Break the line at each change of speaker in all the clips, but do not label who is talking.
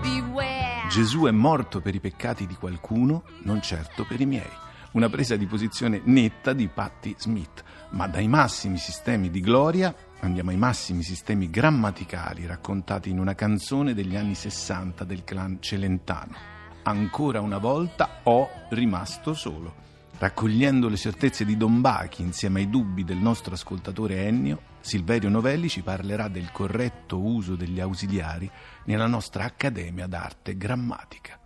Beware.
Gesù è morto per i peccati di qualcuno, non certo per i miei. Una presa di posizione netta di Patti Smith, ma dai massimi sistemi di gloria andiamo ai massimi sistemi grammaticali raccontati in una canzone degli anni 60 del clan Celentano. Ancora una volta ho rimasto solo. Raccogliendo le certezze di Don Bachi insieme ai dubbi del nostro ascoltatore Ennio, Silverio Novelli ci parlerà del corretto uso degli ausiliari nella nostra Accademia d'Arte Grammatica.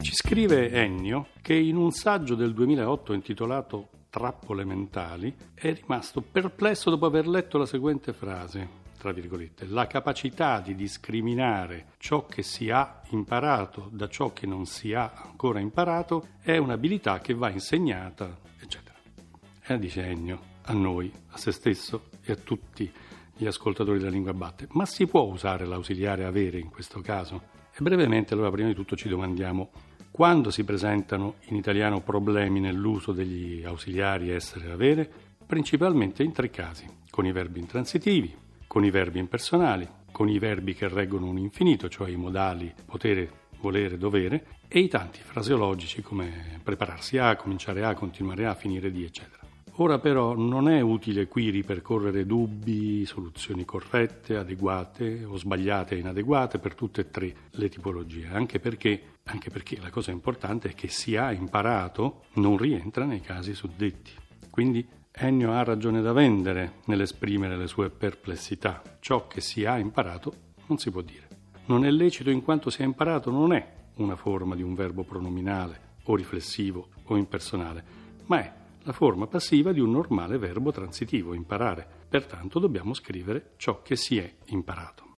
Ci scrive Ennio che in un saggio del 2008 intitolato Trappole mentali è rimasto perplesso dopo aver letto la seguente frase, tra virgolette, la capacità di discriminare ciò che si ha imparato da ciò che non si ha ancora imparato è un'abilità che va insegnata, eccetera. E dice Ennio, a noi, a se stesso e a tutti gli ascoltatori della lingua batte, ma si può usare l'ausiliare avere in questo caso? E brevemente, allora, prima di tutto ci domandiamo quando si presentano in italiano problemi nell'uso degli ausiliari essere e avere, principalmente in tre casi, con i verbi intransitivi, con i verbi impersonali, con i verbi che reggono un infinito, cioè i modali potere, volere, dovere, e i tanti fraseologici come prepararsi a, cominciare a, continuare a, finire di, eccetera. Ora però non è utile qui ripercorrere dubbi, soluzioni corrette, adeguate o sbagliate e inadeguate per tutte e tre le tipologie, anche perché, anche perché la cosa importante è che si ha imparato non rientra nei casi suddetti. Quindi Ennio ha ragione da vendere nell'esprimere le sue perplessità. Ciò che si ha imparato non si può dire. Non è lecito in quanto si è imparato non è una forma di un verbo pronominale o riflessivo o impersonale, ma è la forma passiva di un normale verbo transitivo, imparare. Pertanto dobbiamo scrivere ciò che si è imparato.